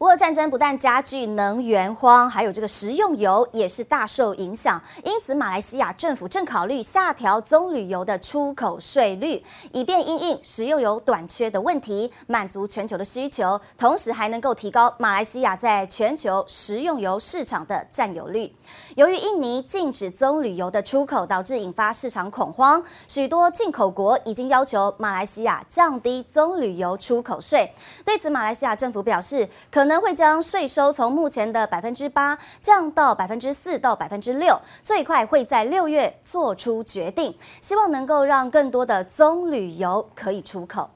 乌俄战争不但加剧能源荒，还有这个食用油也是大受影响。因此，马来西亚政府正考虑下调棕榈油的出口税率，以便因应食用油短缺的问题，满足全球的需求，同时还能够提高马来西亚在全球食用油市场的占有率。由于印尼禁止棕榈油的出口，导致引发市场恐慌，许多进口国已经要求马来西亚降低棕榈油出口税。对此，马来西亚政府表示，可可能会将税收从目前的百分之八降到百分之四到百分之六，最快会在六月做出决定，希望能够让更多的棕榈油可以出口。